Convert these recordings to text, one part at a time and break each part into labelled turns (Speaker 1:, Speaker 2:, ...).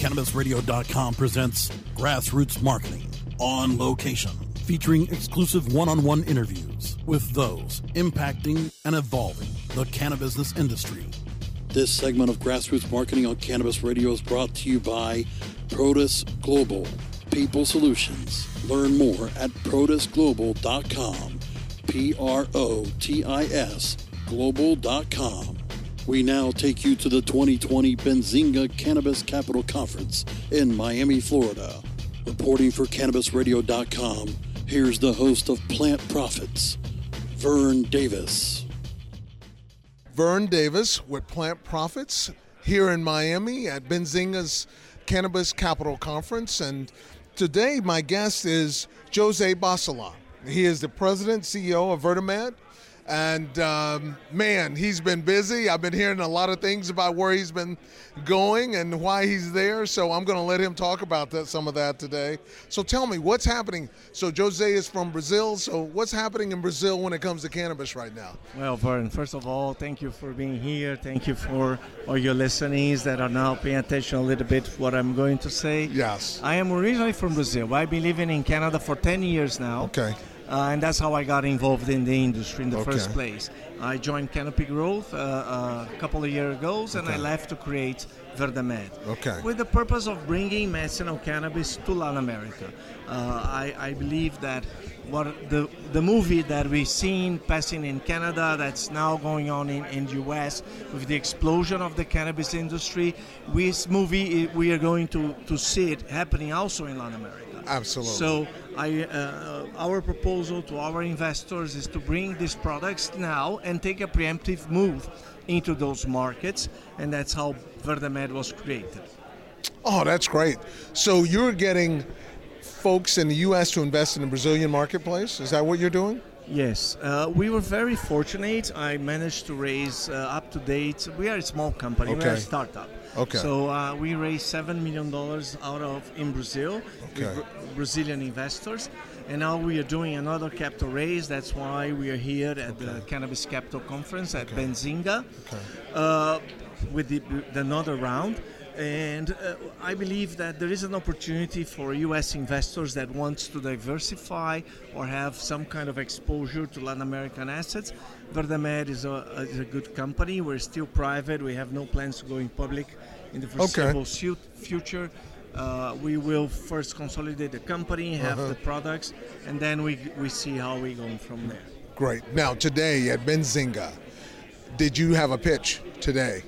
Speaker 1: CannabisRadio.com presents Grassroots Marketing on location, featuring exclusive one on one interviews with those impacting and evolving the cannabis industry. This segment of Grassroots Marketing on Cannabis Radio is brought to you by Protis Global, People Solutions. Learn more at protisglobal.com. P R O T I S global.com. We now take you to the 2020 Benzinga Cannabis Capital Conference in Miami, Florida. Reporting for CannabisRadio.com, here's the host of Plant Profits, Vern Davis.
Speaker 2: Vern Davis with Plant Profits here in Miami at Benzinga's Cannabis Capital Conference. And today, my guest is Jose Bacelar. He is the president, CEO of Verdemed. And um, man, he's been busy. I've been hearing a lot of things about where he's been going and why he's there. So I'm going to let him talk about that, some of that today. So tell me, what's happening? So Jose is from Brazil. So what's happening in Brazil when it comes to cannabis right now?
Speaker 3: Well, Vern, first of all, thank you for being here. Thank you for all your listeners that are now paying attention a little bit what I'm going to say.
Speaker 2: Yes.
Speaker 3: I am originally from Brazil. I've been living in Canada for 10 years now.
Speaker 2: Okay.
Speaker 3: Uh, and that's how I got involved in the industry in the
Speaker 2: Okay.
Speaker 3: first place. I joined Canopy Growth uh, uh, a couple of years ago, and I left to create Verdemed.
Speaker 2: Okay.
Speaker 3: With the purpose of bringing medicinal cannabis to Latin America. Uh, I, I believe that what the the movie that we've seen passing in Canada, that's now going on in, in the U.S. with the explosion of the cannabis industry, this movie we are going to, to see it happening also in Latin America.
Speaker 2: Absolutely.
Speaker 3: So, I, uh, our proposal to our investors is to bring these products now and take a preemptive move into those markets, and that's how Verdemed was created.
Speaker 2: Oh, that's great. So you're getting folks in the U.S. to invest in the Brazilian marketplace? Is that what you're doing?
Speaker 3: Yes, uh, we were very fortunate. I managed to raise uh, up to date. We are a small company. We are a startup.
Speaker 2: Okay.
Speaker 3: So uh, we raised seven million dollars out of in Brazil
Speaker 2: Okay.
Speaker 3: with Bra- Brazilian investors, and now we are doing another capital raise. That's why we are here at the Cannabis Capital Conference at Benzinga, uh, with the, the another round. And uh, I believe that there is an opportunity for U.S. investors that wants to diversify or have some kind of exposure to Latin American assets. Verdemed is a, is a good company. We're still private. We have no plans to go in public in the foreseeable su- future. Uh, we will first consolidate the company, have
Speaker 2: Uh-huh.
Speaker 3: the products, and then we, we see how we go from there.
Speaker 2: Great. Now, today at Benzinga, did you have a pitch today?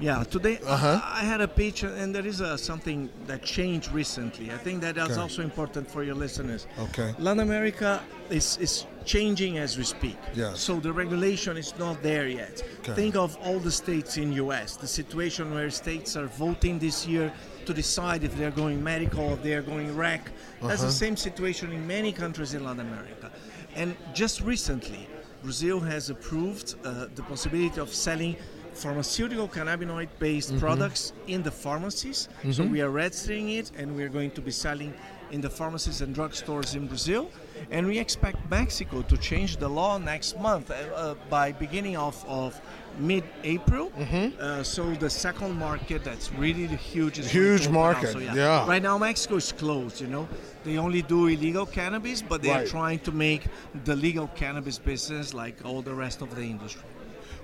Speaker 3: Yeah, today
Speaker 2: Uh-huh.
Speaker 3: I, had a pitch, and there is uh something that changed recently. I think that is
Speaker 2: Okay.
Speaker 3: also important for your listeners.
Speaker 2: Okay.
Speaker 3: Latin America is, is changing as we speak.
Speaker 2: Yes.
Speaker 3: So the regulation is not there yet.
Speaker 2: Okay.
Speaker 3: Think of all the states in U.S. The situation where states are voting this year to decide if they're going medical or they're going rec. That's
Speaker 2: Uh-huh.
Speaker 3: the same situation in many countries in Latin America. And just recently, Brazil has approved uh, the possibility of selling pharmaceutical cannabinoid based
Speaker 2: Mm-hmm.
Speaker 3: products in the pharmacies. So we are registering it and we are going to be selling in the pharmacies and drugstores in Brazil. And we expect Mexico to change the law next month uh, uh, by beginning of, of mid-April.
Speaker 2: Mm-hmm.
Speaker 3: Uh, so the second market that's really huge is
Speaker 2: Huge
Speaker 3: going to open
Speaker 2: market,
Speaker 3: also,
Speaker 2: yeah.
Speaker 3: Right now Mexico is closed. You know, they only do illegal cannabis, but they are trying to make the legal cannabis business like all the rest of the industry.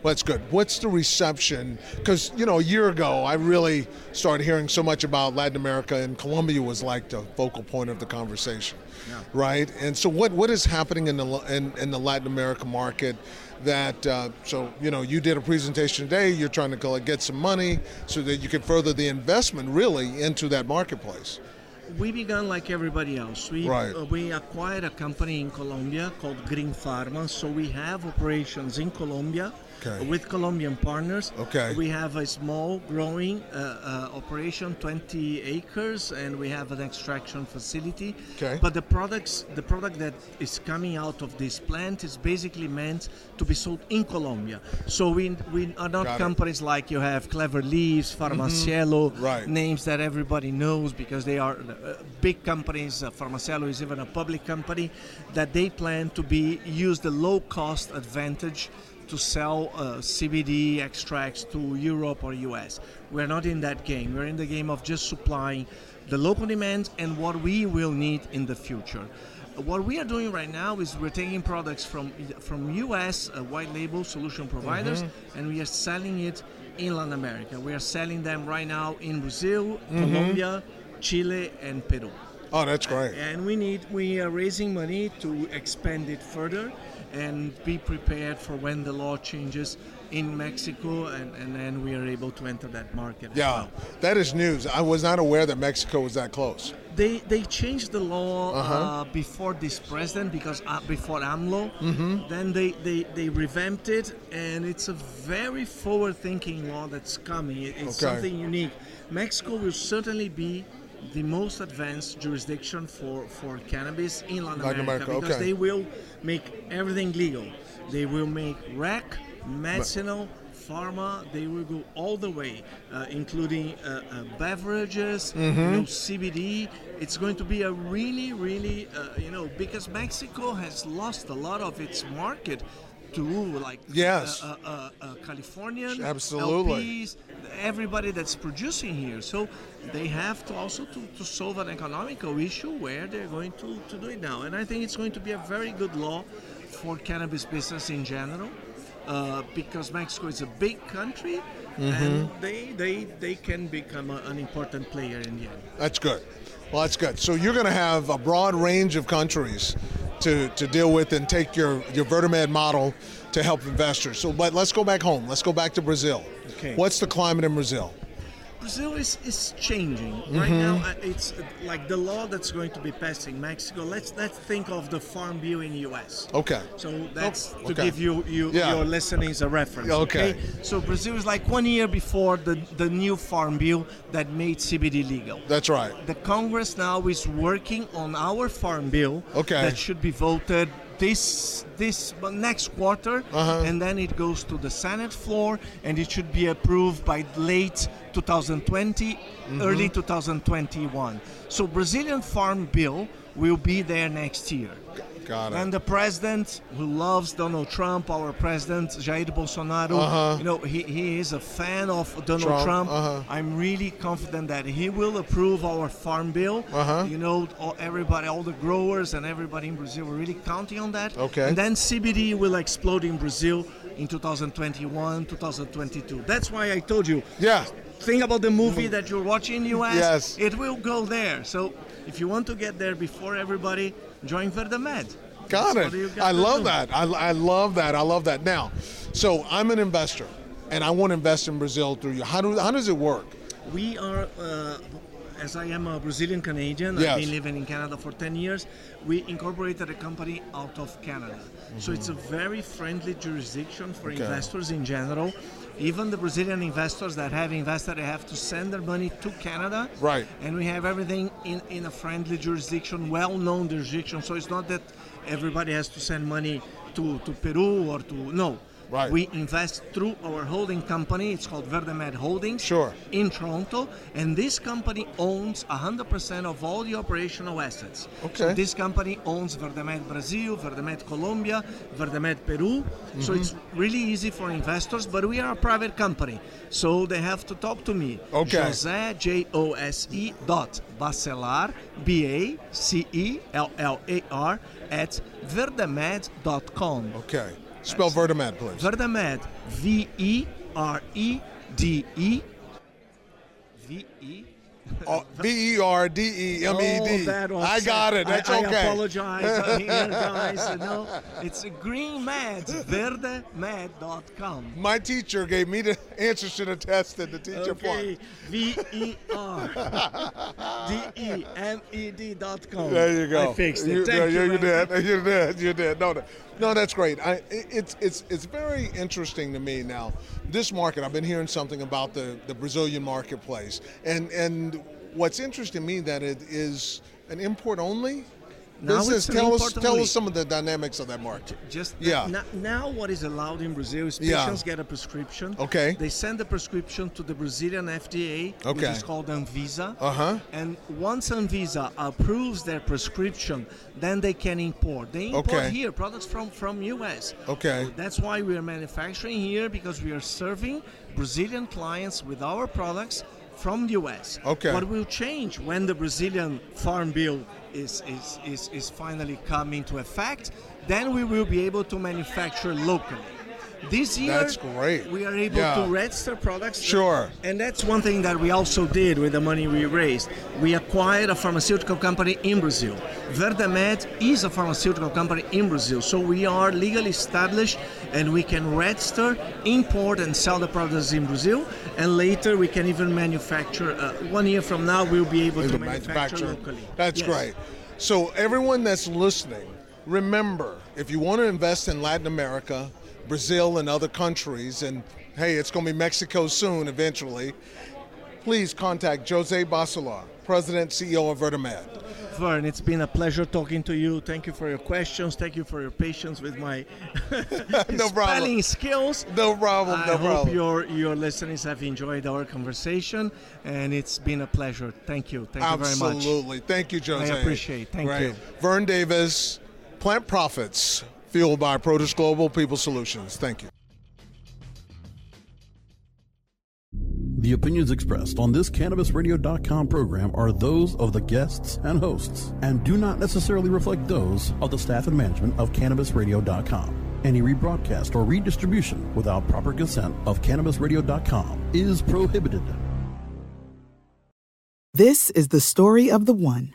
Speaker 2: Well, that's good. What's the reception? Because you know, a year ago, I really started hearing so much about Latin America, and Colombia was like the focal point of the conversation,
Speaker 3: Yeah.
Speaker 2: right? And so, what what is happening in the in, in the Latin America market? That uh, so you know, you did a presentation today. You're trying to go get some money so that you can further the investment really into that marketplace.
Speaker 3: We began like everybody else. We
Speaker 2: Right.
Speaker 3: uh, we acquired a company in Colombia called Green Pharma, so we have operations in Colombia
Speaker 2: Okay.
Speaker 3: with Colombian partners.
Speaker 2: Okay.
Speaker 3: We have a small growing uh, uh, operation, 20 acres, and we have an extraction facility.
Speaker 2: Okay.
Speaker 3: But the products, the product that is coming out of this plant is basically meant to be sold in Colombia. So we we are not
Speaker 2: Got it.
Speaker 3: companies like you have Clever Leaves, PharmaCielo,
Speaker 2: Mm-hmm. Right.
Speaker 3: names that everybody knows because they are uh, big companies. Uh, PharmaCielo is even a public company that they plan to be use the low cost advantage to sell uh, CBD extracts to Europe or US. We're not in that game. We're in the game of just supplying the local demand and what we will need in the future. What we are doing right now is we're taking products from from US uh, white label solution providers and we are selling it in Latin America. We are selling them right now in Brazil, Colombia, Chile, and Peru.
Speaker 2: Oh, that's great.
Speaker 3: And we need we are raising money to expand it further and be prepared for when the law changes in Mexico and, and then we are able to enter that market. as
Speaker 2: Yeah,
Speaker 3: well.
Speaker 2: that is news. I was not aware that Mexico was that close.
Speaker 3: They they changed the law
Speaker 2: Uh-huh.
Speaker 3: uh, before this president because uh, before AMLO,
Speaker 2: Mm-hmm.
Speaker 3: then they, they they revamped it and it's a very forward-thinking law that's coming. It's
Speaker 2: Okay.
Speaker 3: something unique. Mexico will certainly be the most advanced jurisdiction for, for cannabis in Latin,
Speaker 2: Latin America,
Speaker 3: because
Speaker 2: okay.
Speaker 3: they will make everything legal. They will make rec, medicinal, pharma. They will go all the way, uh, including uh, uh, beverages, you
Speaker 2: Mm-hmm.
Speaker 3: know, CBD. It's going to be a really, really, uh, you know, because Mexico has lost a lot of its market to like
Speaker 2: Yes.
Speaker 3: uh, uh, uh, uh, Californian
Speaker 2: Absolutely.
Speaker 3: LPs, everybody that's producing here. So they have to also to, to solve an economical issue where they're going to, to do it now. And I think it's going to be a very good law for cannabis business in general. Uh, because Mexico is a big country, and they, they they can become a, an important player in the end.
Speaker 2: That's good. Well, that's good. So you're going to have a broad range of countries to, to deal with and take your, your Verdemed model to help investors. So, but let's go back home. Let's go back to Brazil.
Speaker 3: Okay.
Speaker 2: What's the climate in Brazil?
Speaker 3: Brazil is, is changing right
Speaker 2: Mm-hmm.
Speaker 3: now. uh, It's uh, like the law that's going to be passed in Mexico. Let's let's think of the Farm Bill in the U.S.
Speaker 2: Okay.
Speaker 3: So that's
Speaker 2: Oh,
Speaker 3: to give you, you
Speaker 2: Yeah.
Speaker 3: your listenings a reference.
Speaker 2: Okay.
Speaker 3: So Brazil is like one year before the, the new Farm Bill that made CBD legal.
Speaker 2: That's right.
Speaker 3: The Congress now is working on our Farm Bill
Speaker 2: Okay.
Speaker 3: that should be voted this this next quarter,
Speaker 2: Uh-huh.
Speaker 3: and then it goes to the Senate floor, and it should be approved by late 2020,
Speaker 2: Mm-hmm.
Speaker 3: early 2021. So Brazilian Farm Bill will be there next year.
Speaker 2: Got it.
Speaker 3: And the president, who loves Donald Trump, our president Jair Bolsonaro,
Speaker 2: Uh-huh.
Speaker 3: you know, he, he is a fan of Donald
Speaker 2: Trump,
Speaker 3: Trump.
Speaker 2: uh-huh.
Speaker 3: I'm really confident that he will approve our farm bill.
Speaker 2: Uh-huh.
Speaker 3: You know, all, everybody, all the growers and everybody in Brazil, we're really counting on that.
Speaker 2: Okay.
Speaker 3: And then CBD will explode in Brazil in 2021, 2022. That's why I told you.
Speaker 2: yeah.
Speaker 3: Think about the movie that you're watching in the US.
Speaker 2: Yes.
Speaker 3: It will go there. So if you want to get there before everybody, join Verdemed.
Speaker 2: Got
Speaker 3: That's
Speaker 2: it.
Speaker 3: got
Speaker 2: I love
Speaker 3: do.
Speaker 2: that. I, I love that. I love that. Now, so I'm an investor, and I want to invest in Brazil through you. How do how does it work?
Speaker 3: We are, uh, as I am a Brazilian Canadian,
Speaker 2: Yes.
Speaker 3: I've been living in Canada for 10 years. We incorporated a company out of Canada. So it's a very friendly jurisdiction for
Speaker 2: Mm-hmm. Okay.
Speaker 3: investors in general. Even the Brazilian investors that have invested, they have to send their money to Canada.
Speaker 2: Right.
Speaker 3: And we have everything in, in a friendly jurisdiction, well known jurisdiction. So it's not that everybody has to send money to, to Peru or to. No.
Speaker 2: Right.
Speaker 3: We invest through our holding company. It's called Verdemed Holdings
Speaker 2: Sure.
Speaker 3: in Toronto, and this company owns 100% of all the operational assets.
Speaker 2: Okay.
Speaker 3: So this company owns Verdemed Brazil, Verdemed Colombia, Verdemed Peru. So
Speaker 2: Mm-hmm.
Speaker 3: it's really easy for investors, but we are a private company, so they have to talk to me.
Speaker 2: Okay.
Speaker 3: Jose J O S E dot Bacelar B A C E L L A R at verdemed.com.
Speaker 2: Okay. Spell Verdemed, please.
Speaker 3: Verdemed, V E R E D E. V E.
Speaker 2: Oh, V E R D E M E
Speaker 3: Oh,
Speaker 2: D.
Speaker 3: that was
Speaker 2: I got it. That's
Speaker 3: I, I apologize here, guys. You know, it's a green meds, verdemed.com.
Speaker 2: My teacher gave me the answers to the test and the teacher
Speaker 3: Okay,
Speaker 2: part.
Speaker 3: V E R D E M E D dot com.
Speaker 2: There you go.
Speaker 3: I fixed it.
Speaker 2: You,
Speaker 3: Thank you.
Speaker 2: you,
Speaker 3: very
Speaker 2: did. You did. You did. No, no, no. That's great. I, it's it's it's very interesting to me now. This market, I've been hearing something about the the Brazilian marketplace, and and what's interesting to me that it is an import only.
Speaker 3: Now it's an
Speaker 2: tell us tell us some of the dynamics of that market.
Speaker 3: Just
Speaker 2: Yeah.
Speaker 3: n- now, what is allowed in Brazil is
Speaker 2: Yeah.
Speaker 3: patients get a prescription.
Speaker 2: Okay.
Speaker 3: They send the prescription to the Brazilian FDA, which is called Anvisa.
Speaker 2: Uh-huh.
Speaker 3: And once Anvisa approves their prescription, then they can import. They import
Speaker 2: Okay.
Speaker 3: here products from from US.
Speaker 2: Okay.
Speaker 3: That's why we are manufacturing here because we are serving Brazilian clients with our products from the US.
Speaker 2: Okay.
Speaker 3: What will change when the Brazilian Farm Bill is, is, is, is finally coming to effect? Then we will be able to manufacture locally. This year,
Speaker 2: That's great.
Speaker 3: we are able
Speaker 2: Yeah.
Speaker 3: to register products.
Speaker 2: Sure.
Speaker 3: And that's one thing that we also did with the money we raised. We acquired a pharmaceutical company in Brazil. Verdemed is a pharmaceutical company in Brazil. So we are legally established and we can register, import, and sell the products in Brazil. And later we can even manufacture. Uh, one year from now, we'll be able to
Speaker 2: the
Speaker 3: manufacture locally.
Speaker 2: That's
Speaker 3: Yes.
Speaker 2: great. So everyone that's listening, remember, if you want to invest in Latin America, Brazil, and other countries, and hey, it's going to be Mexico soon, eventually. Please contact Jose Bacelar, President CEO of Verdemed.
Speaker 3: Vern, it's been a pleasure talking to you. Thank you for your questions. Thank you for your patience with my
Speaker 2: No problem.
Speaker 3: spelling skills.
Speaker 2: No problem.
Speaker 3: I
Speaker 2: no
Speaker 3: hope
Speaker 2: problem.
Speaker 3: your your listeners have enjoyed our conversation, and it's been a pleasure. Thank you. Thank you very much.
Speaker 2: Absolutely. Thank you, Jose.
Speaker 3: I appreciate it. Thank
Speaker 2: Great.
Speaker 3: you.
Speaker 2: Vern Davis, Plant Profits, fueled by Protis Global People Solutions. Thank you.
Speaker 1: The opinions expressed on this CannabisRadio.com program are those of the guests and hosts and do not necessarily reflect those of the staff and management of CannabisRadio.com. Any rebroadcast or redistribution without proper consent of CannabisRadio.com is prohibited.
Speaker 4: This is the story of the one.